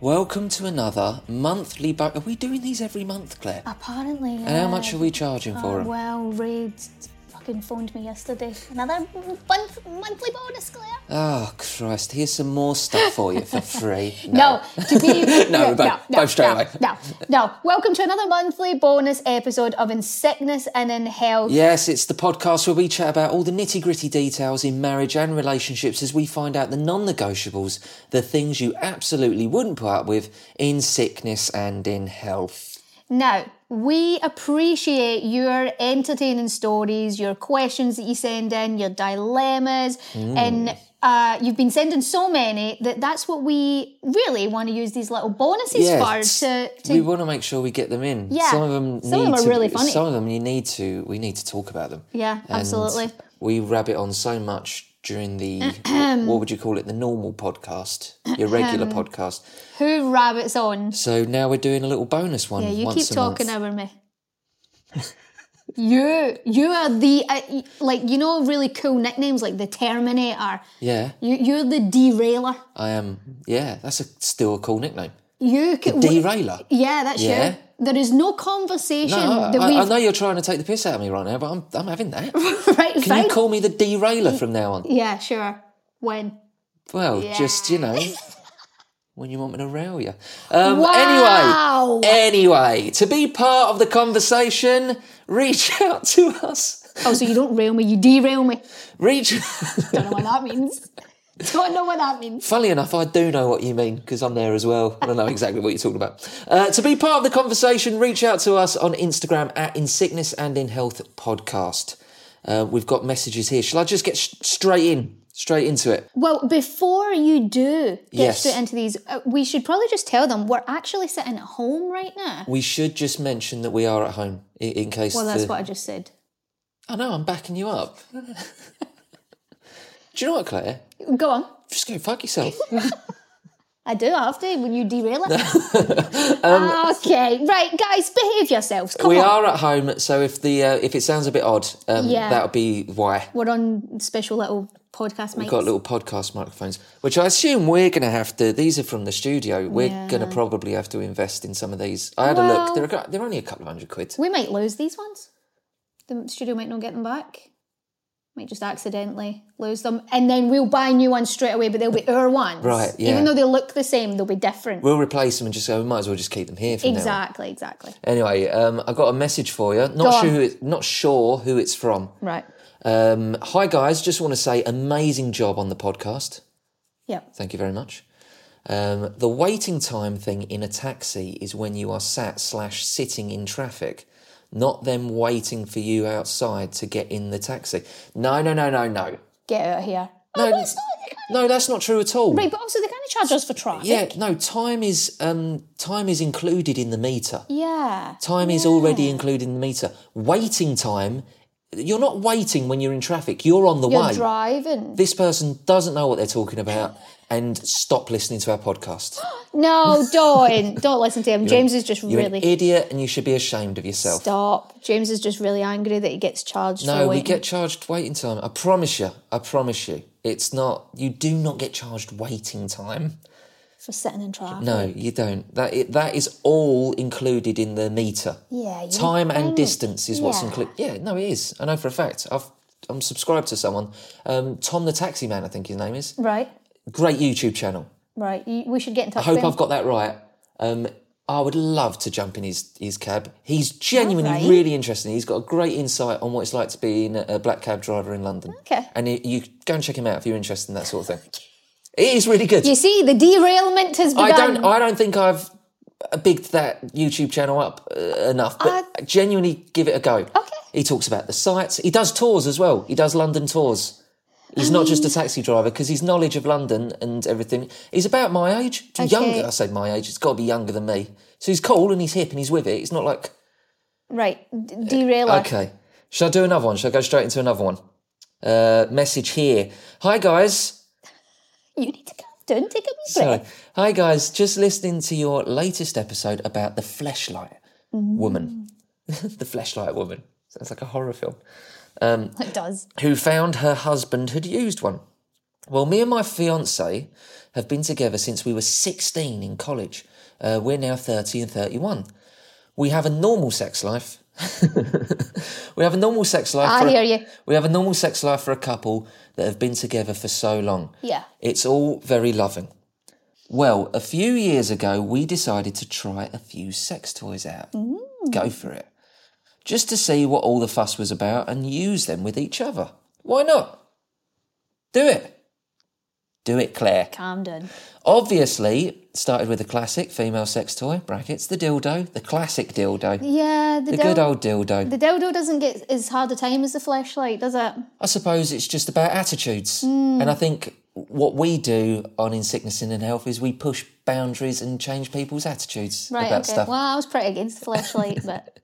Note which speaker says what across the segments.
Speaker 1: Welcome to another monthly. Bu- are we doing these every month, Clair?
Speaker 2: Apparently.
Speaker 1: And how much are we charging for
Speaker 2: Oh,
Speaker 1: them?
Speaker 2: well, Ray fucking phoned me yesterday. Another month, monthly bonus, Clair.
Speaker 1: Oh Christ! Here's some more stuff for you for free.
Speaker 2: No, to be
Speaker 1: No, both- both straight
Speaker 2: no,
Speaker 1: away.
Speaker 2: No, no. Welcome to another monthly bonus episode of In Sickness and in Health.
Speaker 1: Yes, it's the podcast where we chat about all the nitty gritty details in marriage and relationships as we find out the non negotiables, the things you absolutely wouldn't put up with in sickness and in health.
Speaker 2: Now, we appreciate your entertaining stories, your questions that you send in, your dilemmas,
Speaker 1: Mm.
Speaker 2: and uh, you've been sending so many that that's what we really want to use these little bonuses for. To, to
Speaker 1: we want to make sure we get them in.
Speaker 2: Yeah,
Speaker 1: some of them.
Speaker 2: some of them are
Speaker 1: to-
Speaker 2: really funny.
Speaker 1: Some of them you need to. We need to talk about them.
Speaker 2: Yeah,
Speaker 1: And
Speaker 2: absolutely.
Speaker 1: We rabbit on so much during the what would you call it? The normal podcast, your regular podcast.
Speaker 2: who rabbits on?
Speaker 1: So now we're doing a little bonus one.
Speaker 2: Yeah, you keep talking
Speaker 1: month.
Speaker 2: over me. you, you are the uh, like you know really cool nicknames like the Terminator.
Speaker 1: Yeah,
Speaker 2: You, you're the derailer.
Speaker 1: I am. Yeah, that's a, still a cool nickname.
Speaker 2: You could
Speaker 1: Derailer.
Speaker 2: Yeah, that's
Speaker 1: Yeah.
Speaker 2: you. There is no conversation
Speaker 1: No,
Speaker 2: that
Speaker 1: I,
Speaker 2: we've
Speaker 1: I know you're trying to take the piss out of me right now, but I'm I'm having that.
Speaker 2: right.
Speaker 1: Can
Speaker 2: fine.
Speaker 1: you call me the derailer from now on?
Speaker 2: Yeah, sure. When?
Speaker 1: Well, just you know, when you want me to rail you. Um,
Speaker 2: Wow.
Speaker 1: Anyway, anyway, to be part of the conversation, reach out to us.
Speaker 2: Oh, so you don't rail me, you derail me.
Speaker 1: Reach.
Speaker 2: Don't know what that means. Don't know what that means.
Speaker 1: Funnily enough, I do know what you mean because I'm there as well. I know exactly what you're talking about. Uh, to be part of the conversation, reach out to us on Instagram at In Sickness and in Health Podcast. Uh, we've got messages here. Shall I just get sh- straight in, straight into it?
Speaker 2: Well, before you do get
Speaker 1: Yes.
Speaker 2: straight into these, uh, we should probably just tell them we're actually sitting at home right now.
Speaker 1: We should just mention that we are at home in, in case.
Speaker 2: Well, that's
Speaker 1: the...
Speaker 2: what I just said.
Speaker 1: I know. I'm backing you up. do you know what, Clair?
Speaker 2: Go on.
Speaker 1: Just go fuck yourself.
Speaker 2: I do have to when you derail it.
Speaker 1: Um,
Speaker 2: okay, right, guys, behave yourselves. Come
Speaker 1: we
Speaker 2: on.
Speaker 1: are at home, so if the uh, if it sounds a bit odd, um,
Speaker 2: Yeah.
Speaker 1: that'll be why.
Speaker 2: We're on special little podcast mics.
Speaker 1: We've got little podcast microphones, which I assume we're going to have to. These are from the studio. We're
Speaker 2: Yeah.
Speaker 1: going to probably have to invest in some of these. I had a look. They're, they're only a couple of hundred quid.
Speaker 2: We might lose these ones. The studio might not get them back. Might just accidentally lose them, and then we'll buy new ones straight away. But they'll be our ones,
Speaker 1: Right, yeah.
Speaker 2: Even though they look the same, they'll be different.
Speaker 1: We'll replace them and just go. We might as well just keep them here for now.
Speaker 2: exactly, exactly.
Speaker 1: Anyway, um, I got a message for you.
Speaker 2: Go
Speaker 1: Not
Speaker 2: on.
Speaker 1: sure who it, not sure who it's from.
Speaker 2: Right.
Speaker 1: Um, hi guys, just want to say amazing job on the podcast.
Speaker 2: Yep.
Speaker 1: Thank you very much. Um, the waiting time thing in a taxi is when you are sat slash sitting in traffic. Not them waiting for you outside to get in the taxi. No, no, no, no, no.
Speaker 2: Get out of here.
Speaker 1: No,
Speaker 2: oh, but it's not. they can't-
Speaker 1: No, that's not true at all.
Speaker 2: Right, but also they kind of charge us for traffic.
Speaker 1: Yeah, no, time is um time is included in the meter.
Speaker 2: Yeah.
Speaker 1: Time is already included in the meter. Waiting time, you're not waiting when you're in traffic. You're on the
Speaker 2: You're
Speaker 1: way.
Speaker 2: driving.
Speaker 1: This person doesn't know what they're talking about and stop listening to our podcast.
Speaker 2: No, don't. don't listen to him. James is just
Speaker 1: You're
Speaker 2: really.
Speaker 1: an idiot and you should be ashamed of yourself.
Speaker 2: Stop. James is just really angry that he gets charged for
Speaker 1: No, we get charged waiting time. I promise you. I promise you. It's not. You do not get charged waiting time.
Speaker 2: For sitting in traffic.
Speaker 1: No, you don't. That it, that is all included in the meter.
Speaker 2: Yeah, you
Speaker 1: Time and distance is what's
Speaker 2: yeah.
Speaker 1: included. Yeah, no, it is. I know for a fact. I've I'm subscribed to someone. Um, Tom the Taxi Man, I think his name is.
Speaker 2: Right,
Speaker 1: Great YouTube channel.
Speaker 2: right. You, we should get in touch
Speaker 1: I hope. I've got that right. Um, I would love to jump in his, his cab. He's genuinely
Speaker 2: Alright.
Speaker 1: really interesting. He's got a great insight on what it's like to be in a, a black cab driver in London.
Speaker 2: Okay.
Speaker 1: And you, you go and check him out if you're interested in that sort of thing. It is really good.
Speaker 2: You see, the derailment has begun.
Speaker 1: I don't. I don't think I've bigged that YouTube channel up uh, enough, but genuinely give it a go.
Speaker 2: Okay.
Speaker 1: He talks about the sites. He does tours as well. He does London tours. He's not just a taxi driver because his knowledge of London and everything. He's about my age,
Speaker 2: Okay.
Speaker 1: younger. I say my age. It's got to be younger than me. So he's cool and he's hip and he's with it. It's not like
Speaker 2: Right, d- derailer.
Speaker 1: okay. Shall I do another one? Shall I go straight into another one? Uh, message here. Hi guys.
Speaker 2: You need to calm down. Take a wee
Speaker 1: Sorry.
Speaker 2: breath.
Speaker 1: Hi, guys. Just listening to your latest episode about the fleshlight woman. the fleshlight woman. Sounds like a horror film.
Speaker 2: It does.
Speaker 1: Who found her husband had used one. Well, me and my fiance have been together since we were 16 in college. Uh, we're now 30 and 31. We have a normal sex life. we have a normal sex life.
Speaker 2: I
Speaker 1: for a-
Speaker 2: hear you.
Speaker 1: We have a normal sex life for a couple that have been together for so long.
Speaker 2: Yeah.
Speaker 1: It's all very loving. Well, a few years ago, we decided to try a few sex toys out. Mm. Go for it. Just to see what all the fuss was about and use them with each other. Why not? Do it. Do it, Clair.
Speaker 2: Calm down.
Speaker 1: Obviously, started with a classic female sex toy, brackets, the dildo, the classic dildo,
Speaker 2: Yeah, the,
Speaker 1: the
Speaker 2: dil-
Speaker 1: good old dildo.
Speaker 2: the dildo doesn't get as hard a time as the fleshlight, does it?
Speaker 1: I suppose it's just about attitudes.
Speaker 2: Hmm.
Speaker 1: And I think what we do on In Sickness and in Health is we push boundaries and change people's attitudes
Speaker 2: Right,
Speaker 1: about
Speaker 2: okay.
Speaker 1: stuff.
Speaker 2: Well, I was pretty against the fleshlight, but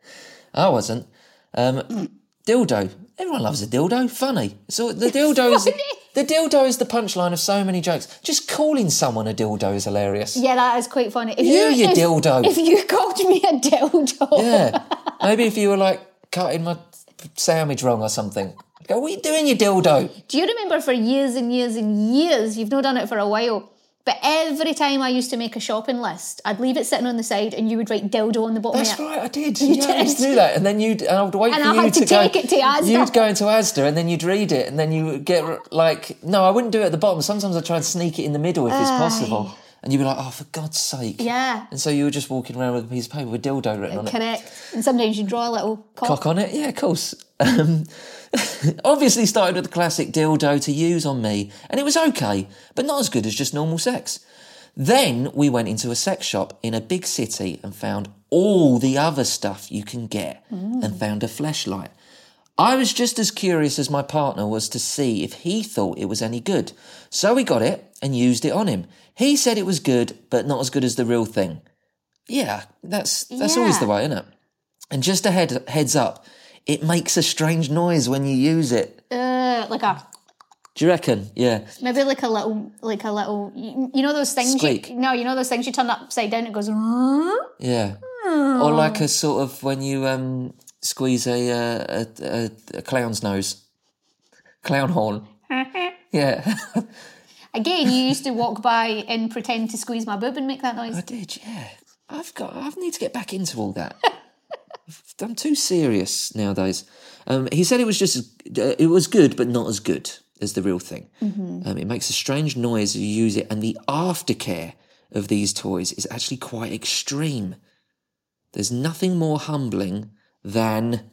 Speaker 1: I wasn't. Um, dildo. Everyone loves a dildo. Funny. So the dildo is. The dildo is the punchline of so many jokes. Just calling someone a dildo is hilarious.
Speaker 2: yeah, that is quite funny. If
Speaker 1: You, you
Speaker 2: if,
Speaker 1: dildo.
Speaker 2: If you called me a dildo,
Speaker 1: Yeah. Maybe if you were like cutting my sandwich wrong or something. I'd go, what are you doing, you dildo?
Speaker 2: Do you remember for years and years and years, you've not done it for a while, but every time I used to make a shopping list, I'd leave it sitting on the side and you would write dildo on the bottom
Speaker 1: That's
Speaker 2: of it.
Speaker 1: right, I did.
Speaker 2: You
Speaker 1: yeah, I used to
Speaker 2: did.
Speaker 1: do that, and then you'd, and I would wait for you to
Speaker 2: And
Speaker 1: for
Speaker 2: I
Speaker 1: you
Speaker 2: had to
Speaker 1: go.
Speaker 2: take it to Asda.
Speaker 1: You'd go into Asda, and then you'd read it, and then you would get like, no, I wouldn't do it at the bottom. Sometimes I try and sneak it in the middle if it's possible, and you'd be like, oh, for God's sake.
Speaker 2: Yeah.
Speaker 1: And so you were just walking around with a piece of paper with dildo written on it.
Speaker 2: Correct. And sometimes you draw a little cock.
Speaker 1: Cock on it, yeah, of course. Um, obviously started with the classic dildo to use on me, and it was okay, but not as good as just normal sex. Then we went into a sex shop in a big city and found all the other stuff you can get and found a fleshlight. I was just as curious as my partner was to see if he thought it was any good. So we got it and used it on him. He said it was good, but not as good as the real thing. Yeah, that's that's always the way, isn't it? And just a head, heads up, it makes a strange noise when you use it.
Speaker 2: Uh, like a
Speaker 1: Do you reckon? Yeah.
Speaker 2: maybe like a little like a little you, you know those things
Speaker 1: Squeak.
Speaker 2: you no you know those things you turn upside down it goes
Speaker 1: Yeah. Or like a sort of when you um, squeeze a, uh, a, a, a clown's nose. Clown horn. yeah.
Speaker 2: again you used to walk by and pretend to squeeze my boob and make that noise
Speaker 1: I did, yeah. I've got. I need to get back into all that. I'm too serious nowadays. Um, he said it was just. Uh, it was good, but not as good as the real thing. Um, it makes a strange noise as you use it, and the aftercare of these toys is actually quite extreme. There's nothing more humbling than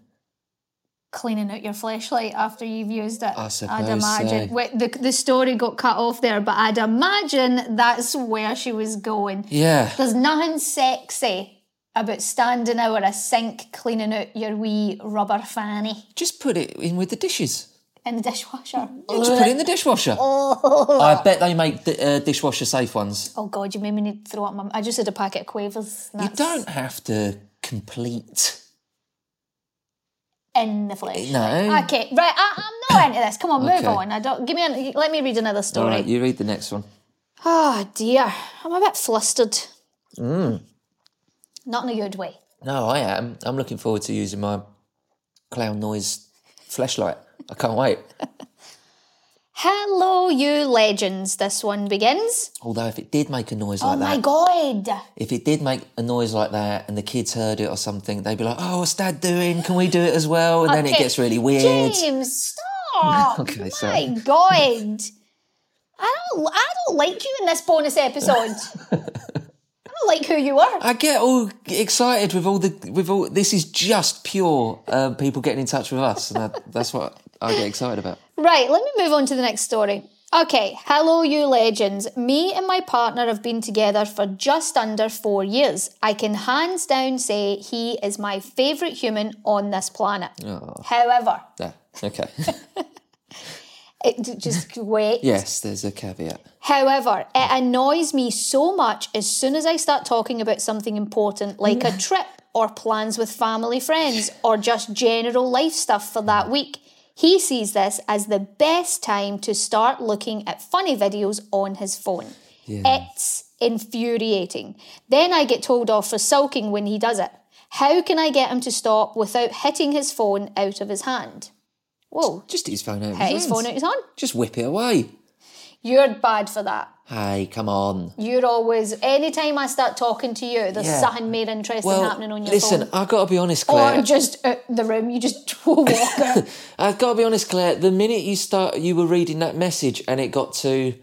Speaker 2: cleaning out your fleshlight after you've used it
Speaker 1: I
Speaker 2: I'd imagine
Speaker 1: so.
Speaker 2: Wait, the, the story got cut off there but I'd imagine that's where she was going
Speaker 1: yeah.
Speaker 2: there's nothing sexy about standing over a sink cleaning out your wee rubber fanny
Speaker 1: Just put it in with the dishes.
Speaker 2: in the dishwasher.
Speaker 1: Yeah, just put it in the dishwasher. I bet they make di- uh, dishwasher safe ones.
Speaker 2: Oh God, you made me need to throw up my. I just had a packet of quavers.
Speaker 1: You don't have to complete.
Speaker 2: In the flesh.
Speaker 1: No.
Speaker 2: Okay, right. I, I'm not into this. Come on, move
Speaker 1: Okay.
Speaker 2: on. I don't. Give me. A, let me read another story.
Speaker 1: right, you read the next one.
Speaker 2: Oh dear, I'm a bit flustered.
Speaker 1: Mm.
Speaker 2: Not in a good way.
Speaker 1: No, I am. I'm looking forward to using my clown noise fleshlight. I can't wait.
Speaker 2: Hello, you legends. This one begins.
Speaker 1: Although if it did make a noise like that Oh my
Speaker 2: god.
Speaker 1: if it did make a noise like that and the kids heard it or something, they'd be like, "Oh, what's Dad doing? Can we do it as well?" And then it gets really weird.
Speaker 2: James, stop.
Speaker 1: Okay,
Speaker 2: my
Speaker 1: sorry.
Speaker 2: god. I don't. I don't like you in this bonus episode. I don't like who you are.
Speaker 1: I get all excited with all the with all. This is just pure uh, people getting in touch with us, and that, that's what I get excited about.
Speaker 2: Right, let me move on to the next story. Okay, hello, you legends. Me and my partner have been together for just under four years. I can hands down say he is my favourite human on this planet. Oh. However,
Speaker 1: Yeah. Okay.
Speaker 2: it, just wait.
Speaker 1: yes, there's a caveat.
Speaker 2: However, it annoys me so much as soon as I start talking about something important like a trip or plans with family friends or just general life stuff for that week. He sees this as the best time to start looking at funny videos on his phone. It's infuriating. Then I get told off for sulking when he does it. How can I get him to stop without hitting his phone out of his hand? Whoa,
Speaker 1: Just his phone out. of
Speaker 2: hit his
Speaker 1: hands.
Speaker 2: phone out of his hand?
Speaker 1: Just whip it away.
Speaker 2: You're bad for that.
Speaker 1: Hey, come on.
Speaker 2: You're always anytime I start talking to you, there's
Speaker 1: Yeah.
Speaker 2: something more interesting
Speaker 1: Well,
Speaker 2: happening on your
Speaker 1: listen,
Speaker 2: phone.
Speaker 1: Listen, I've got to be honest, Clair.
Speaker 2: Or just out the room, you just walk out.
Speaker 1: I've got to be honest, Clair. The minute you start, you were reading that message, and it got to,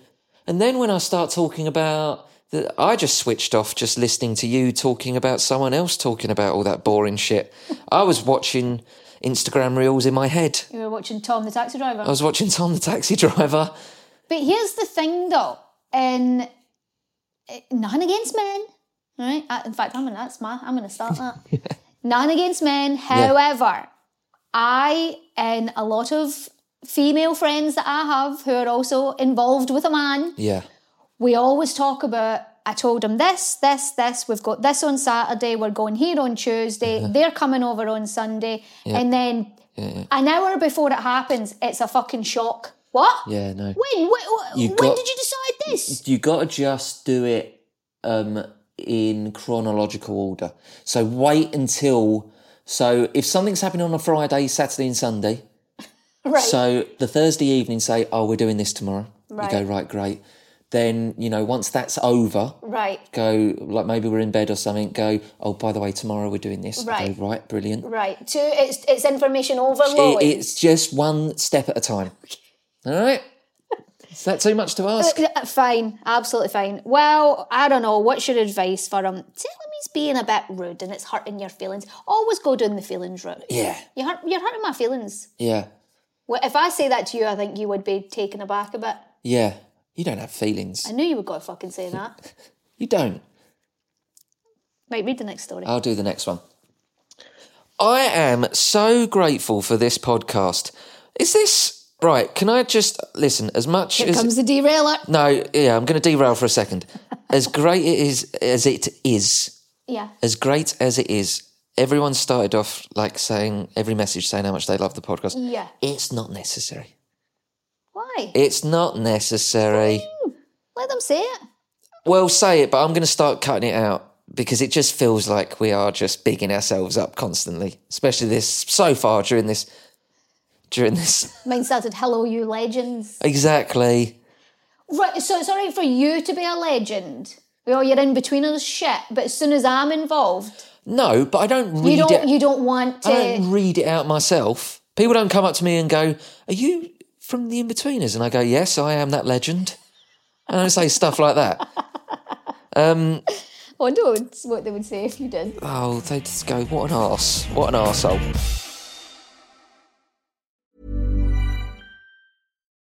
Speaker 1: and then when I start talking about that, I just switched off, just listening to you talking about someone else talking about all that boring shit. I was watching Instagram reels in my head.
Speaker 2: You were watching Tom the taxi driver.
Speaker 1: I was watching Tom the taxi driver.
Speaker 2: But here's the thing though, and eh, none against men, right? Uh, In fact, I'm gonna that's my I'm gonna start that. None against men. However, I and a lot of female friends that I have who are also involved with a man,
Speaker 1: Yeah,
Speaker 2: we always talk about I told him this, this, this. We've got this on Saturday. We're going here on Tuesday. They're coming over on Sunday. And then an hour before it happens, it's a fucking shock. What?
Speaker 1: yeah, no.
Speaker 2: When? When, when
Speaker 1: got-
Speaker 2: did you decide this?
Speaker 1: you got to just do it um, in chronological order. So wait until. So if something's happening on a Friday, Saturday, and Sunday,
Speaker 2: Right.
Speaker 1: so the Thursday evening, say, "Oh, we're doing this tomorrow."
Speaker 2: Right.
Speaker 1: You go right, great. Then you know once that's over,
Speaker 2: right.
Speaker 1: go like maybe we're in bed or something. Go, oh, by the way, tomorrow we're doing this.
Speaker 2: Right.
Speaker 1: Go, right, brilliant.
Speaker 2: Right. Two. It's it's information
Speaker 1: It,
Speaker 2: overload.
Speaker 1: it's just one step at a time. All right. Is that too much to ask?
Speaker 2: Uh, Fine, absolutely fine. Well, I don't know. What's your advice for him? Tell him he's being a bit rude and it's hurting your feelings. Always go down the feelings route.
Speaker 1: Yeah,
Speaker 2: You hurt, you're hurting my feelings.
Speaker 1: yeah,
Speaker 2: Well, if I say that to you, I think you would be taken aback a bit.
Speaker 1: yeah. You don't have feelings.
Speaker 2: I knew you would go fucking say that.
Speaker 1: You don't.
Speaker 2: Right, read the next story.
Speaker 1: I'll do the next one. I am so grateful for this podcast. Is this right? Can I just listen? As much
Speaker 2: Here
Speaker 1: as
Speaker 2: comes the derailer.
Speaker 1: no, yeah, I'm going to derail for a second. As great it is as it is,
Speaker 2: Yeah.
Speaker 1: as great as it is, everyone started off like saying every message saying how much they love the podcast.
Speaker 2: Yeah.
Speaker 1: It's not necessary.
Speaker 2: Why?
Speaker 1: It's not necessary. Hmm.
Speaker 2: Let them say it.
Speaker 1: Well, say it, but I'm going to start cutting it out because it just feels like we are just bigging ourselves up constantly, especially this so far during this during this
Speaker 2: Mine started, hello, you legends.
Speaker 1: exactly.
Speaker 2: Right, so it's all right for you to be a legend. Well, you're in between us shit, but as soon as I'm involved,
Speaker 1: No, but I don't read
Speaker 2: you don't
Speaker 1: it.
Speaker 2: you don't want to.
Speaker 1: I don't read it out myself. People don't come up to me and go, "Are you from the Inbetweeners?" And I go, "Yes, I am that legend." And I say stuff like that.
Speaker 2: Um, I wonder what what they would say if you did.
Speaker 1: Oh, they'd just go, "What an arse! What an arsehole.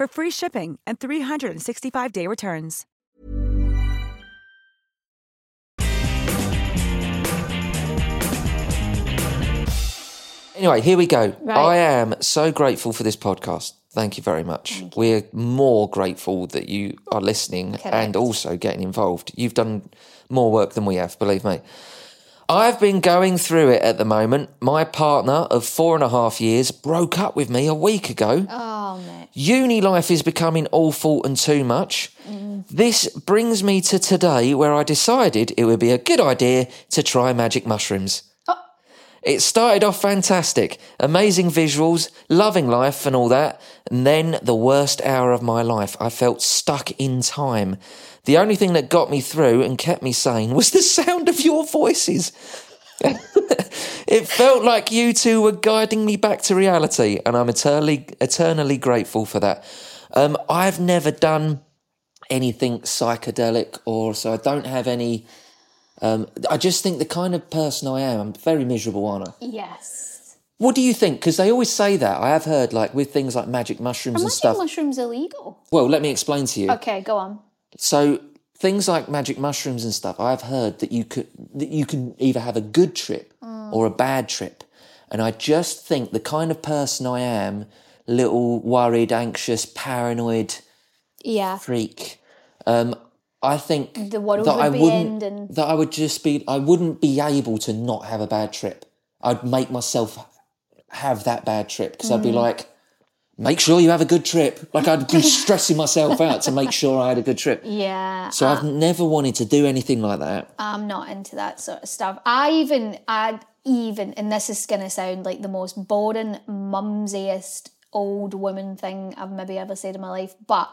Speaker 3: for free shipping and 365-day returns.
Speaker 1: Anyway, here we go.
Speaker 2: Right.
Speaker 1: I am so grateful for this podcast. Thank you very much. We're more grateful that you are listening
Speaker 2: Correct.
Speaker 1: and also getting involved. You've done more work than we have, believe me. I've been going through it at the moment. My partner of four and a half years broke up with me a week ago.
Speaker 2: Oh, mate.
Speaker 1: Uni life is becoming awful and too much. This brings me to today where I decided it would be a good idea to try magic mushrooms. Oh. It started off fantastic, amazing visuals, loving life and all that, and then the worst hour of my life. I felt stuck in time. The only thing that got me through and kept me sane was the sound of your voices. it felt like you two were guiding me back to reality, and I'm eternally, eternally grateful for that. Um, I've never done anything psychedelic, or so I don't have any. Um, I just think the kind of person I am, I'm very miserable, aren't I?
Speaker 2: Yes.
Speaker 1: What do you think? Because they always say that. I have heard, like, with things like magic mushrooms
Speaker 2: Are
Speaker 1: and
Speaker 2: magic
Speaker 1: stuff.
Speaker 2: mushrooms illegal?
Speaker 1: well, let me explain to you.
Speaker 2: Okay, go on.
Speaker 1: So things like magic mushrooms and stuff, I've heard that you could that you can either have a good trip or a bad trip. And I just think the kind of person I am, little worried, anxious, paranoid
Speaker 2: Yeah.
Speaker 1: freak, um, I think that
Speaker 2: would
Speaker 1: I wouldn't
Speaker 2: and-
Speaker 1: that I would just be I wouldn't be able to not have a bad trip. I'd make myself have that bad trip because
Speaker 2: Mm.
Speaker 1: I'd be like, make sure you have a good trip. Like I'd be stressing myself out to make sure I had a good trip.
Speaker 2: Yeah.
Speaker 1: So I've um, never wanted to do anything like that.
Speaker 2: I'm not into that sort of stuff. I even, I even, and this is going to sound like the most boring, mumsiest old woman thing I've maybe ever said in my life, but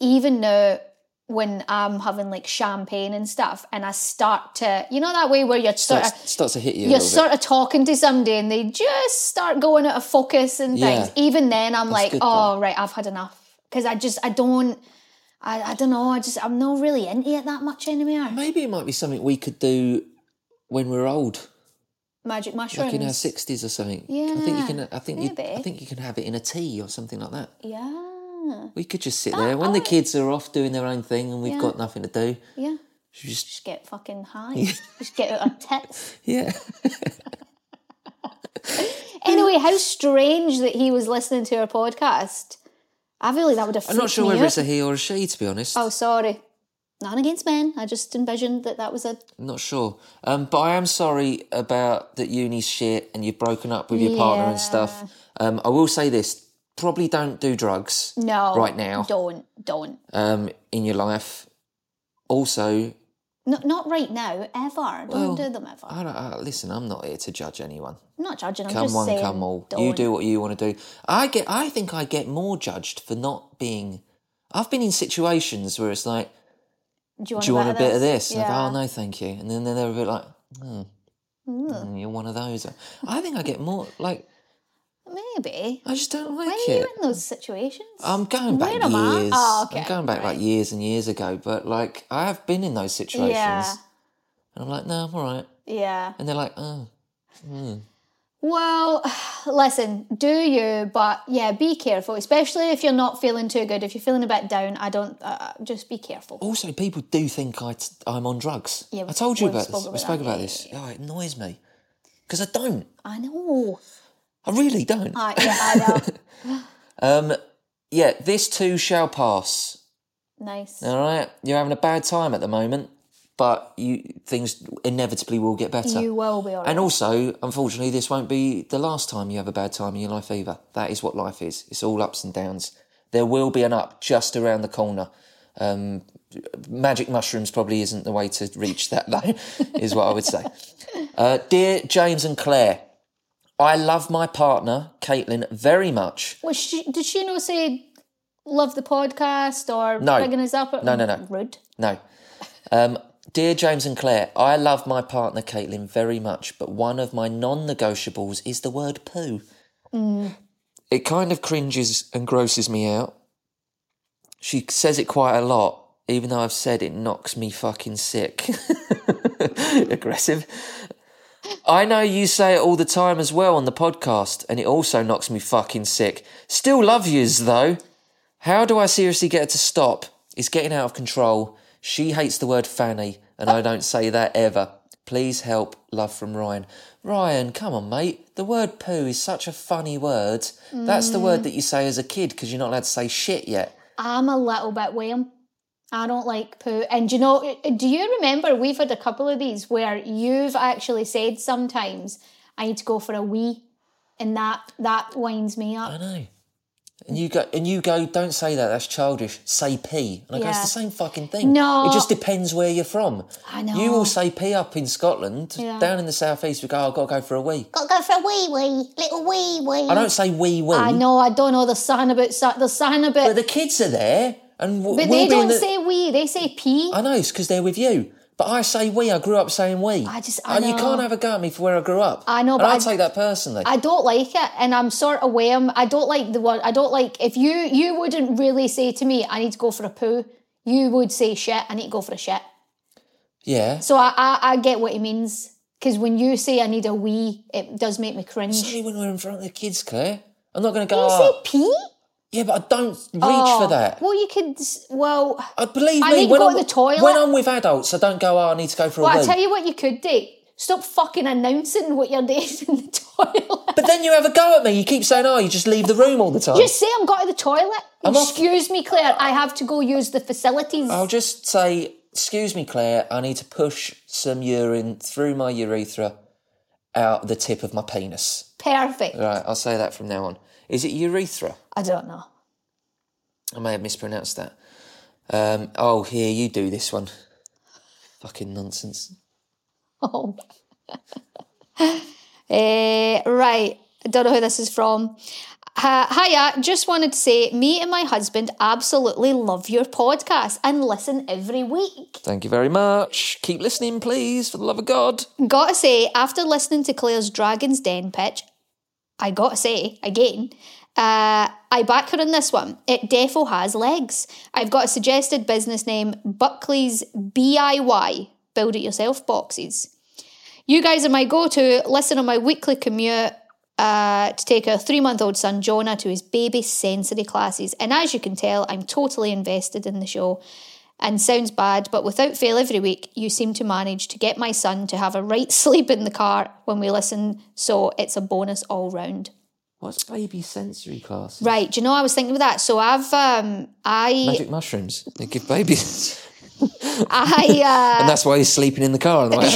Speaker 2: even now, when I'm having like champagne and stuff, and I start to, you know, that way where you're sort
Speaker 1: Starts,
Speaker 2: of,
Speaker 1: starts to hit you.
Speaker 2: you're sort
Speaker 1: bit.
Speaker 2: of talking to somebody and they just start going out of focus and
Speaker 1: Yeah.
Speaker 2: things. Even then, I'm like,
Speaker 1: good,
Speaker 2: oh,
Speaker 1: though.
Speaker 2: right, I've had enough. Because I just, I don't, I, I don't know, I just, I'm not really into it that much anymore.
Speaker 1: Maybe it might be something we could do when we're old,
Speaker 2: Magic mushrooms.
Speaker 1: like in our sixties or something. Yeah, I think you can. I think you. I think you can have it in a tea or something like that.
Speaker 2: Yeah.
Speaker 1: We could just sit
Speaker 2: That-
Speaker 1: there when the kids are off doing their own thing and we've
Speaker 2: Yeah.
Speaker 1: got nothing to do.
Speaker 2: Yeah.
Speaker 1: Just
Speaker 2: Just get fucking high. Just get out of tits.
Speaker 1: yeah.
Speaker 2: Anyway, how strange that he was listening to our podcast. I feel like that would have
Speaker 1: I'm not sure whether it's a he or a she, to be honest.
Speaker 2: Oh, sorry. None against men. I just envisioned that that was a.
Speaker 1: I'm not sure. Um, but I am sorry about that uni's shit and you've broken up with your partner and stuff. Um, I will say this: probably don't do drugs
Speaker 2: No.
Speaker 1: right now
Speaker 2: Don't. Don't.
Speaker 1: um, in your life. Also,
Speaker 2: No, not right now. Ever. Don't
Speaker 1: Well,
Speaker 2: do them ever.
Speaker 1: I don't, uh, listen. I'm not here to judge anyone.
Speaker 2: I'm not judging. I'm
Speaker 1: come
Speaker 2: just
Speaker 1: one,
Speaker 2: saying.
Speaker 1: come all.
Speaker 2: Don't.
Speaker 1: You do what you want to do. I get. I think I get more judged for not being. I've been in situations where it's like,
Speaker 2: Do you want,
Speaker 1: "Do you want a bit of this?" I go,
Speaker 2: Yeah.
Speaker 1: "Oh no, thank you." And then they're a bit like, "Hmm, mm, "You're one of those." I think I get more like.
Speaker 2: Maybe.
Speaker 1: I just don't like
Speaker 2: When are you in those situations?
Speaker 1: I'm going back
Speaker 2: Where am I?
Speaker 1: years.
Speaker 2: Oh, okay.
Speaker 1: I'm going back like years and years ago. But like, I have been in those situations,
Speaker 2: Yeah.
Speaker 1: and I'm like, "No, I'm all right."
Speaker 2: Yeah.
Speaker 1: And they're like, "Oh."
Speaker 2: Well, listen, do you, but yeah, be careful, especially if you're not feeling too good. If you're feeling a bit down, I don't, uh, just be careful.
Speaker 1: Also, people do think I t- I'm on drugs.
Speaker 2: Yeah,
Speaker 1: I told you about this.
Speaker 2: about
Speaker 1: we spoke
Speaker 2: that,
Speaker 1: about this. Oh, it annoys me because I don't.
Speaker 2: I know.
Speaker 1: I really don't.
Speaker 2: Uh, yeah, I know.
Speaker 1: Um, yeah, this too shall pass.
Speaker 2: nice.
Speaker 1: All right, you're having a bad time at the moment. but you things inevitably will get better.
Speaker 2: You will be alright.
Speaker 1: And also, unfortunately, this won't be the last time you have a bad time in your life either. That is what life is. It's all ups and downs. There will be an up just around the corner. Um, magic mushrooms probably isn't the way to reach that, though, is what I would say. Uh, dear James and Clair, I love my partner, Caitlin, very much.
Speaker 2: Was she, did she not say love the podcast or
Speaker 1: No.
Speaker 2: bigging us up?
Speaker 1: No, no, no.
Speaker 2: Rude.
Speaker 1: No. Um, dear James and Clair, I love my partner Caitlin very much, but one of my non negotiables is the word poo. It kind of cringes and grosses me out. She says it quite a lot, even though I've said it knocks me fucking sick. Aggressive. I know you say it all the time as well on the podcast, and it also knocks me fucking sick. Still love yous though. How do I seriously get her to stop? It's getting out of control. She hates the word fanny, and I don't say that ever. Please help. Love from Ryan. Ryan, come on, mate. The word poo is such a funny word. That's the word mm. that you say as a kid because you're not allowed to say shit yet.
Speaker 2: I'm a little bit warm. I don't like poo. And do you know, eh, do you remember we've had a couple of these where you've actually said sometimes I need to go for a wee and that that winds me up.
Speaker 1: I know. And you go, and you go. Don't say that. That's childish. Say pee. And I go. It's the same fucking thing.
Speaker 2: No.
Speaker 1: It just depends where you're from.
Speaker 2: I know.
Speaker 1: You will say pee up in Scotland.
Speaker 2: Yeah.
Speaker 1: Down in the southeast, we go. Oh, I've got to go for a wee.
Speaker 2: Gotta go for a wee wee, little wee wee.
Speaker 1: I don't say wee wee.
Speaker 2: I know, I don't know. the sign about the sign about
Speaker 1: But the kids are there, and w-
Speaker 2: But
Speaker 1: we'll
Speaker 2: they don't
Speaker 1: the-
Speaker 2: say we, they say pee.
Speaker 1: I know it's because they're with you. But I say we. I grew up saying we.
Speaker 2: I just- I
Speaker 1: and you can't have a go at me for where I grew up.
Speaker 2: I know,
Speaker 1: and
Speaker 2: but
Speaker 1: I
Speaker 2: I-
Speaker 1: take that personally.
Speaker 2: I don't like it, and I'm sort of warm. I don't like the one. I don't like if you you wouldn't really say to me, "I need to go for a poo." You would say, "Shit, I need to go for a shit."
Speaker 1: yeah.
Speaker 2: So I I, I get what he means because when you say I need a wee, it does make me cringe.
Speaker 1: Only when we're in front of the kids, Clair. I'm not going to go.
Speaker 2: You say
Speaker 1: "Oh,
Speaker 2: pee?
Speaker 1: Yeah, but I don't reach
Speaker 2: Oh,
Speaker 1: for that.
Speaker 2: Well, you could. Well,
Speaker 1: I believe
Speaker 2: I
Speaker 1: me.
Speaker 2: need to
Speaker 1: when
Speaker 2: go
Speaker 1: I'm,
Speaker 2: to the toilet.
Speaker 1: When I'm with adults, I don't go. Oh, I need to go for
Speaker 2: well,
Speaker 1: a
Speaker 2: I
Speaker 1: wee.
Speaker 2: tell you what, you could do. Stop fucking announcing what you're doing in the toilet.
Speaker 1: But then you have a go at me. You keep saying, "Oh, you just leave the room all the time."
Speaker 2: Just say I'm going to the toilet.
Speaker 1: I'm off-
Speaker 2: Excuse me, Clair. I have to go use the facilities.
Speaker 1: I'll just say, "Excuse me, Clair. I need to push some urine through my urethra out the tip of my penis."
Speaker 2: Perfect.
Speaker 1: Right, I'll say that from now on. Is it urethra?
Speaker 2: I don't know.
Speaker 1: I may have mispronounced that. Um, oh, here you do this one. Fucking nonsense.
Speaker 2: Oh. Eh, right. I don't know who this is from. Uh, hiya, just wanted to say, me and my husband absolutely love your podcast and listen every week.
Speaker 1: Thank you very much. Keep listening, please, for the love of God.
Speaker 2: Gotta say, after listening to Clair's Dragon's Den pitch, I gotta say, again, uh, I back her on this one. It defo has legs. I've got a suggested business name Buckley's BIY, build it yourself boxes. You guys are my go to. Listen on my weekly commute uh, to take our three month old son Jonah to his baby sensory classes. And as you can tell, I'm totally invested in the show. And sounds bad, but without fail, every week you seem to manage to get my son to have a right sleep in the car when we listen. So it's a bonus all round.
Speaker 1: What's baby sensory class?
Speaker 2: Right, do you know I was thinking of that? So I've um I
Speaker 1: Magic mushrooms. They give babies.
Speaker 2: I uh
Speaker 1: and that's why he's sleeping in the car on the way.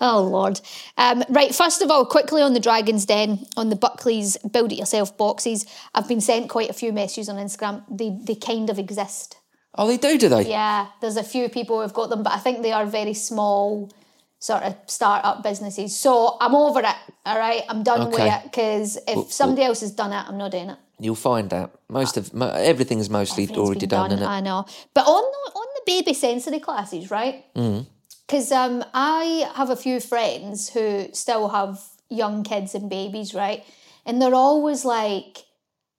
Speaker 2: Oh Lord. Um, right, first of all, quickly on the Dragon's Den, on the Buckley's Build It Yourself boxes, I've been sent quite a few messages on Instagram. They they kind of exist.
Speaker 1: Oh, they do, do they?
Speaker 2: Yeah, there's a few people who've got them, but I think they are very small sort of start-up businesses. So I'm over it. All right, I'm done with it because if somebody else has done it, I'm not doing it.
Speaker 1: You'll find out. Most of mo- everything's mostly already done, it?
Speaker 2: I know. But on the, on the baby sensory classes, right?
Speaker 1: Mm.
Speaker 2: Because um, I have a few friends who still have young kids and babies, right? And they're always like,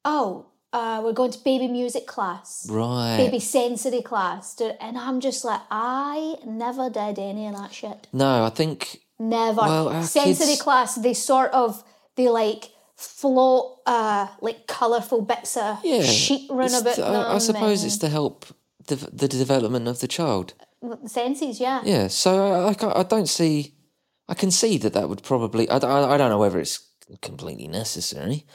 Speaker 2: "Oh, uh, we're going to baby music class,
Speaker 1: Right.
Speaker 2: baby sensory class," and I'm just like, I never did any of that shit.
Speaker 1: No, I think
Speaker 2: Never.
Speaker 1: Well,
Speaker 2: sensory
Speaker 1: kids-
Speaker 2: class, they sort of they like float uh like colourful bits of
Speaker 1: yeah.
Speaker 2: sheet run about
Speaker 1: to- I, I suppose it's to help the, the development of the child.
Speaker 2: Senses, yeah.
Speaker 1: Yeah, so I, I, I don't see. I can see that that would probably. I, I, I don't know whether it's completely necessary.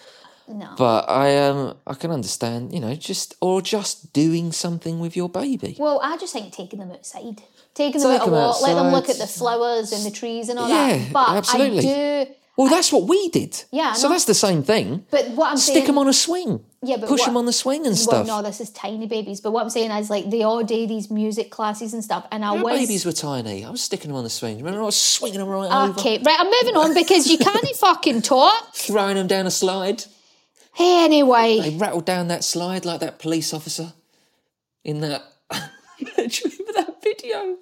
Speaker 2: No.
Speaker 1: But I um I can understand, you know, just or just doing something with your baby.
Speaker 2: Well, I just think taking them outside, taking
Speaker 1: Take
Speaker 2: them out a walk, let them look at the flowers and the trees and all
Speaker 1: Yeah,
Speaker 2: that. But
Speaker 1: absolutely.
Speaker 2: I do.
Speaker 1: Well, that's what we did.
Speaker 2: Yeah,
Speaker 1: So that's the same thing.
Speaker 2: But what I'm
Speaker 1: Stick
Speaker 2: saying,
Speaker 1: them on a swing.
Speaker 2: Yeah, but
Speaker 1: push
Speaker 2: what-
Speaker 1: them on the swing and
Speaker 2: Well,
Speaker 1: stuff.
Speaker 2: no, this is tiny babies. But what I'm saying is, like, they all do these music classes and stuff, and I
Speaker 1: Our
Speaker 2: was
Speaker 1: babies were tiny. I was sticking them on the swing. Remember, I was swinging them right over,
Speaker 2: okay. Right, I'm moving on because you can't fucking talk.
Speaker 1: throwing them down a slide.
Speaker 2: Hey, Anyway,
Speaker 1: They rattled down that slide like that police officer in that. Do you remember that video?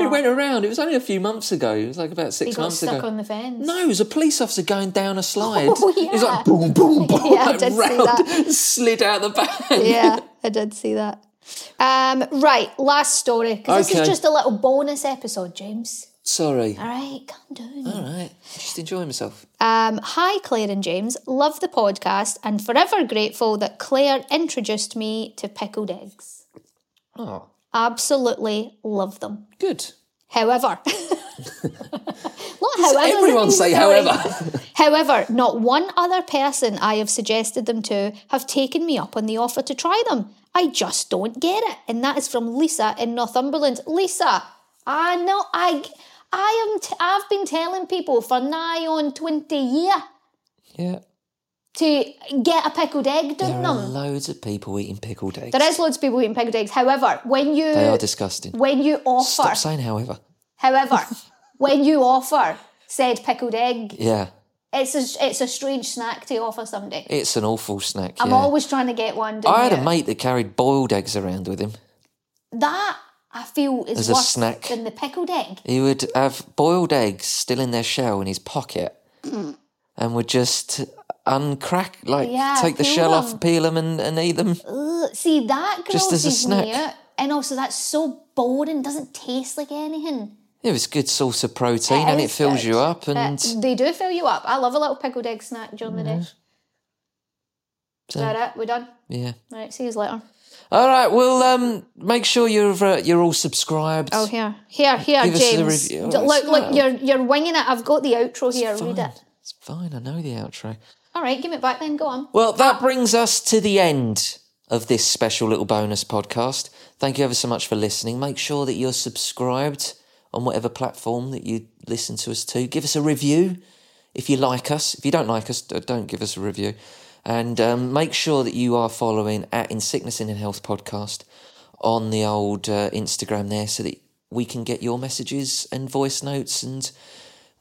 Speaker 1: It went around. It was only a few months ago. It was like about six he
Speaker 2: got
Speaker 1: months
Speaker 2: stuck
Speaker 1: ago.
Speaker 2: on the fence.
Speaker 1: No, it was a police officer going down a slide.
Speaker 2: Oh,
Speaker 1: It was like boom, boom, boom.
Speaker 2: Yeah, I did see that.
Speaker 1: Slid out the back.
Speaker 2: yeah, I did see that. Um, right, last story because this is just a little bonus episode, James.
Speaker 1: Sorry.
Speaker 2: All right, calm down.
Speaker 1: All right. Just enjoying myself.
Speaker 2: Um, hi, Clair and James. Love the podcast and forever grateful that Clair introduced me to pickled eggs.
Speaker 1: Oh,
Speaker 2: Absolutely love them.
Speaker 1: good.
Speaker 2: However, not however.
Speaker 1: everyone say however?
Speaker 2: However, not one other person I have suggested them to have taken me up on the offer to try them. I just don't get it. And that is from Lisa in Northumberland. Lisa, I know I I am t- I've been telling people for nigh on 20 year
Speaker 1: Yeah.
Speaker 2: To get a pickled egg,
Speaker 1: There are
Speaker 2: them?
Speaker 1: loads of people eating pickled eggs.
Speaker 2: There is loads of people eating pickled eggs. However, when you
Speaker 1: They are disgusting.
Speaker 2: when you offer
Speaker 1: Stop saying however.
Speaker 2: however, when you offer said pickled egg,
Speaker 1: Yeah.
Speaker 2: it's a it's a strange snack to offer somebody.
Speaker 1: It's an awful snack.
Speaker 2: I'm
Speaker 1: yeah.
Speaker 2: always trying to get one.
Speaker 1: I had a mate that carried boiled eggs around with him.
Speaker 2: That I feel is
Speaker 1: As a
Speaker 2: worse
Speaker 1: snack.
Speaker 2: than the pickled egg.
Speaker 1: He would have boiled eggs still in their shell in his pocket mm. and would just uncrack, like
Speaker 2: Yeah,
Speaker 1: take the shell
Speaker 2: them.
Speaker 1: off, peel them, and, and eat them.
Speaker 2: Ugh, see that
Speaker 1: Just as a
Speaker 2: grosses me out. And also that's so boring. Doesn't taste like anything.
Speaker 1: It was good source of protein and it fills
Speaker 2: good.
Speaker 1: you up.
Speaker 2: Uh,
Speaker 1: And Mm-hmm.
Speaker 2: they do fill you up. I love a little pickled egg snack during the day. Is
Speaker 1: so,
Speaker 2: that it? We're done?
Speaker 1: yeah.
Speaker 2: All right. See you later.
Speaker 1: All right. Well, um, make sure you're uh, you're all subscribed.
Speaker 2: Oh, here, here, here,
Speaker 1: Give
Speaker 2: James.
Speaker 1: review. Oh,
Speaker 2: look, look, you're you're winging it. I've got the outro here. Read it.
Speaker 1: It's fine. I know the outro.
Speaker 2: All right, give it back then. Go on.
Speaker 1: Well, that brings us to the end of this special little bonus podcast. Thank you ever so much for listening. Make sure that you're subscribed on whatever platform that you listen to us to. Give us a review if you like us. If you don't like us, don't give us a review. And um, make sure that you are following at In Sickness and in Health podcast on the old uh, Instagram there so that we can get your messages and voice notes and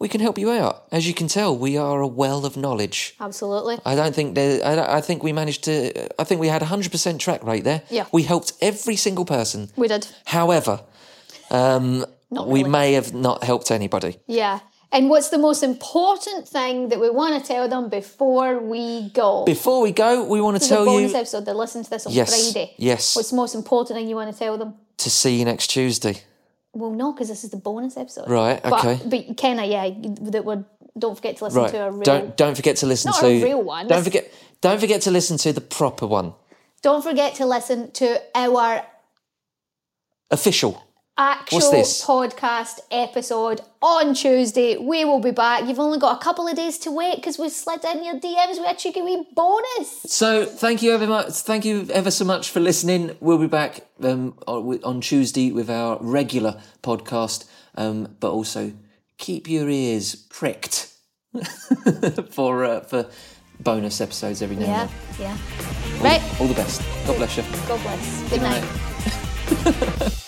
Speaker 1: we can help you out. As you can tell, we are a well of knowledge.
Speaker 2: Absolutely.
Speaker 1: I don't think there. I, I think we managed to. I think we had a hundred percent track rate there.
Speaker 2: Yeah.
Speaker 1: we helped every single person.
Speaker 2: We did.
Speaker 1: However, um,
Speaker 2: Not
Speaker 1: we may have not helped anybody.
Speaker 2: Yeah. And what's the most important thing that we want to tell them before we go?
Speaker 1: Before we go, we want to
Speaker 2: This
Speaker 1: tell you
Speaker 2: episode. They listen to this on
Speaker 1: Yes,
Speaker 2: Friday.
Speaker 1: yes.
Speaker 2: What's the most important thing you want to tell them?
Speaker 1: to see you next Tuesday.
Speaker 2: Well, no, because this is the bonus episode.
Speaker 1: Right, okay.
Speaker 2: But, but Kenna, yeah, that we're. Don't forget to listen
Speaker 1: Right.
Speaker 2: to a real.
Speaker 1: Don't don't forget to listen
Speaker 2: Not
Speaker 1: to
Speaker 2: a real one.
Speaker 1: Don't forget. Don't forget to listen to the proper one,
Speaker 2: don't forget to listen to our
Speaker 1: official.
Speaker 2: Actual
Speaker 1: What's this?
Speaker 2: podcast episode on Tuesday. We will be back. You've only got a couple of days to wait because we slid in your DMs with a cheeky wee bonus.
Speaker 1: So thank you ever much. Thank you ever so much for listening. We'll be back um, on Tuesday with our regular podcast, um, but also keep your ears pricked for uh, for bonus episodes every now
Speaker 2: Yeah,
Speaker 1: and then.
Speaker 2: yeah. Right.
Speaker 1: All the best. God bless you.
Speaker 2: God bless. Good night.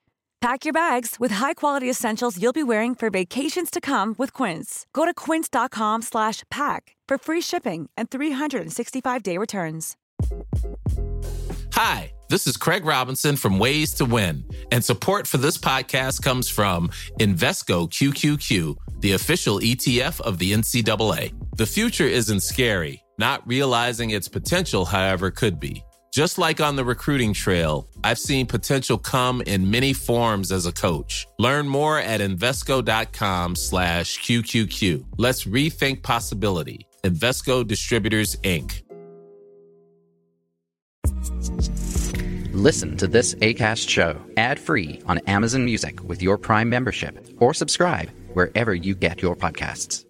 Speaker 3: Pack your bags with high-quality essentials you'll be wearing for vacations to come with Quince. Go to quince.com slash pack for free shipping and 365-day returns.
Speaker 4: Hi, this is Craig Robinson from Ways to Win, and support for this podcast comes from Invesco QQQ, the official ETF of the NCAA. The future isn't scary, not realizing its potential, however, could be. Just like on the recruiting trail, I've seen potential come in many forms as a coach. Learn more at Invesco.com slash QQQ. Let's rethink possibility. Invesco Distributors, Inc.
Speaker 5: Listen to this ACAST show ad-free on Amazon Music with your Prime membership or subscribe wherever you get your podcasts.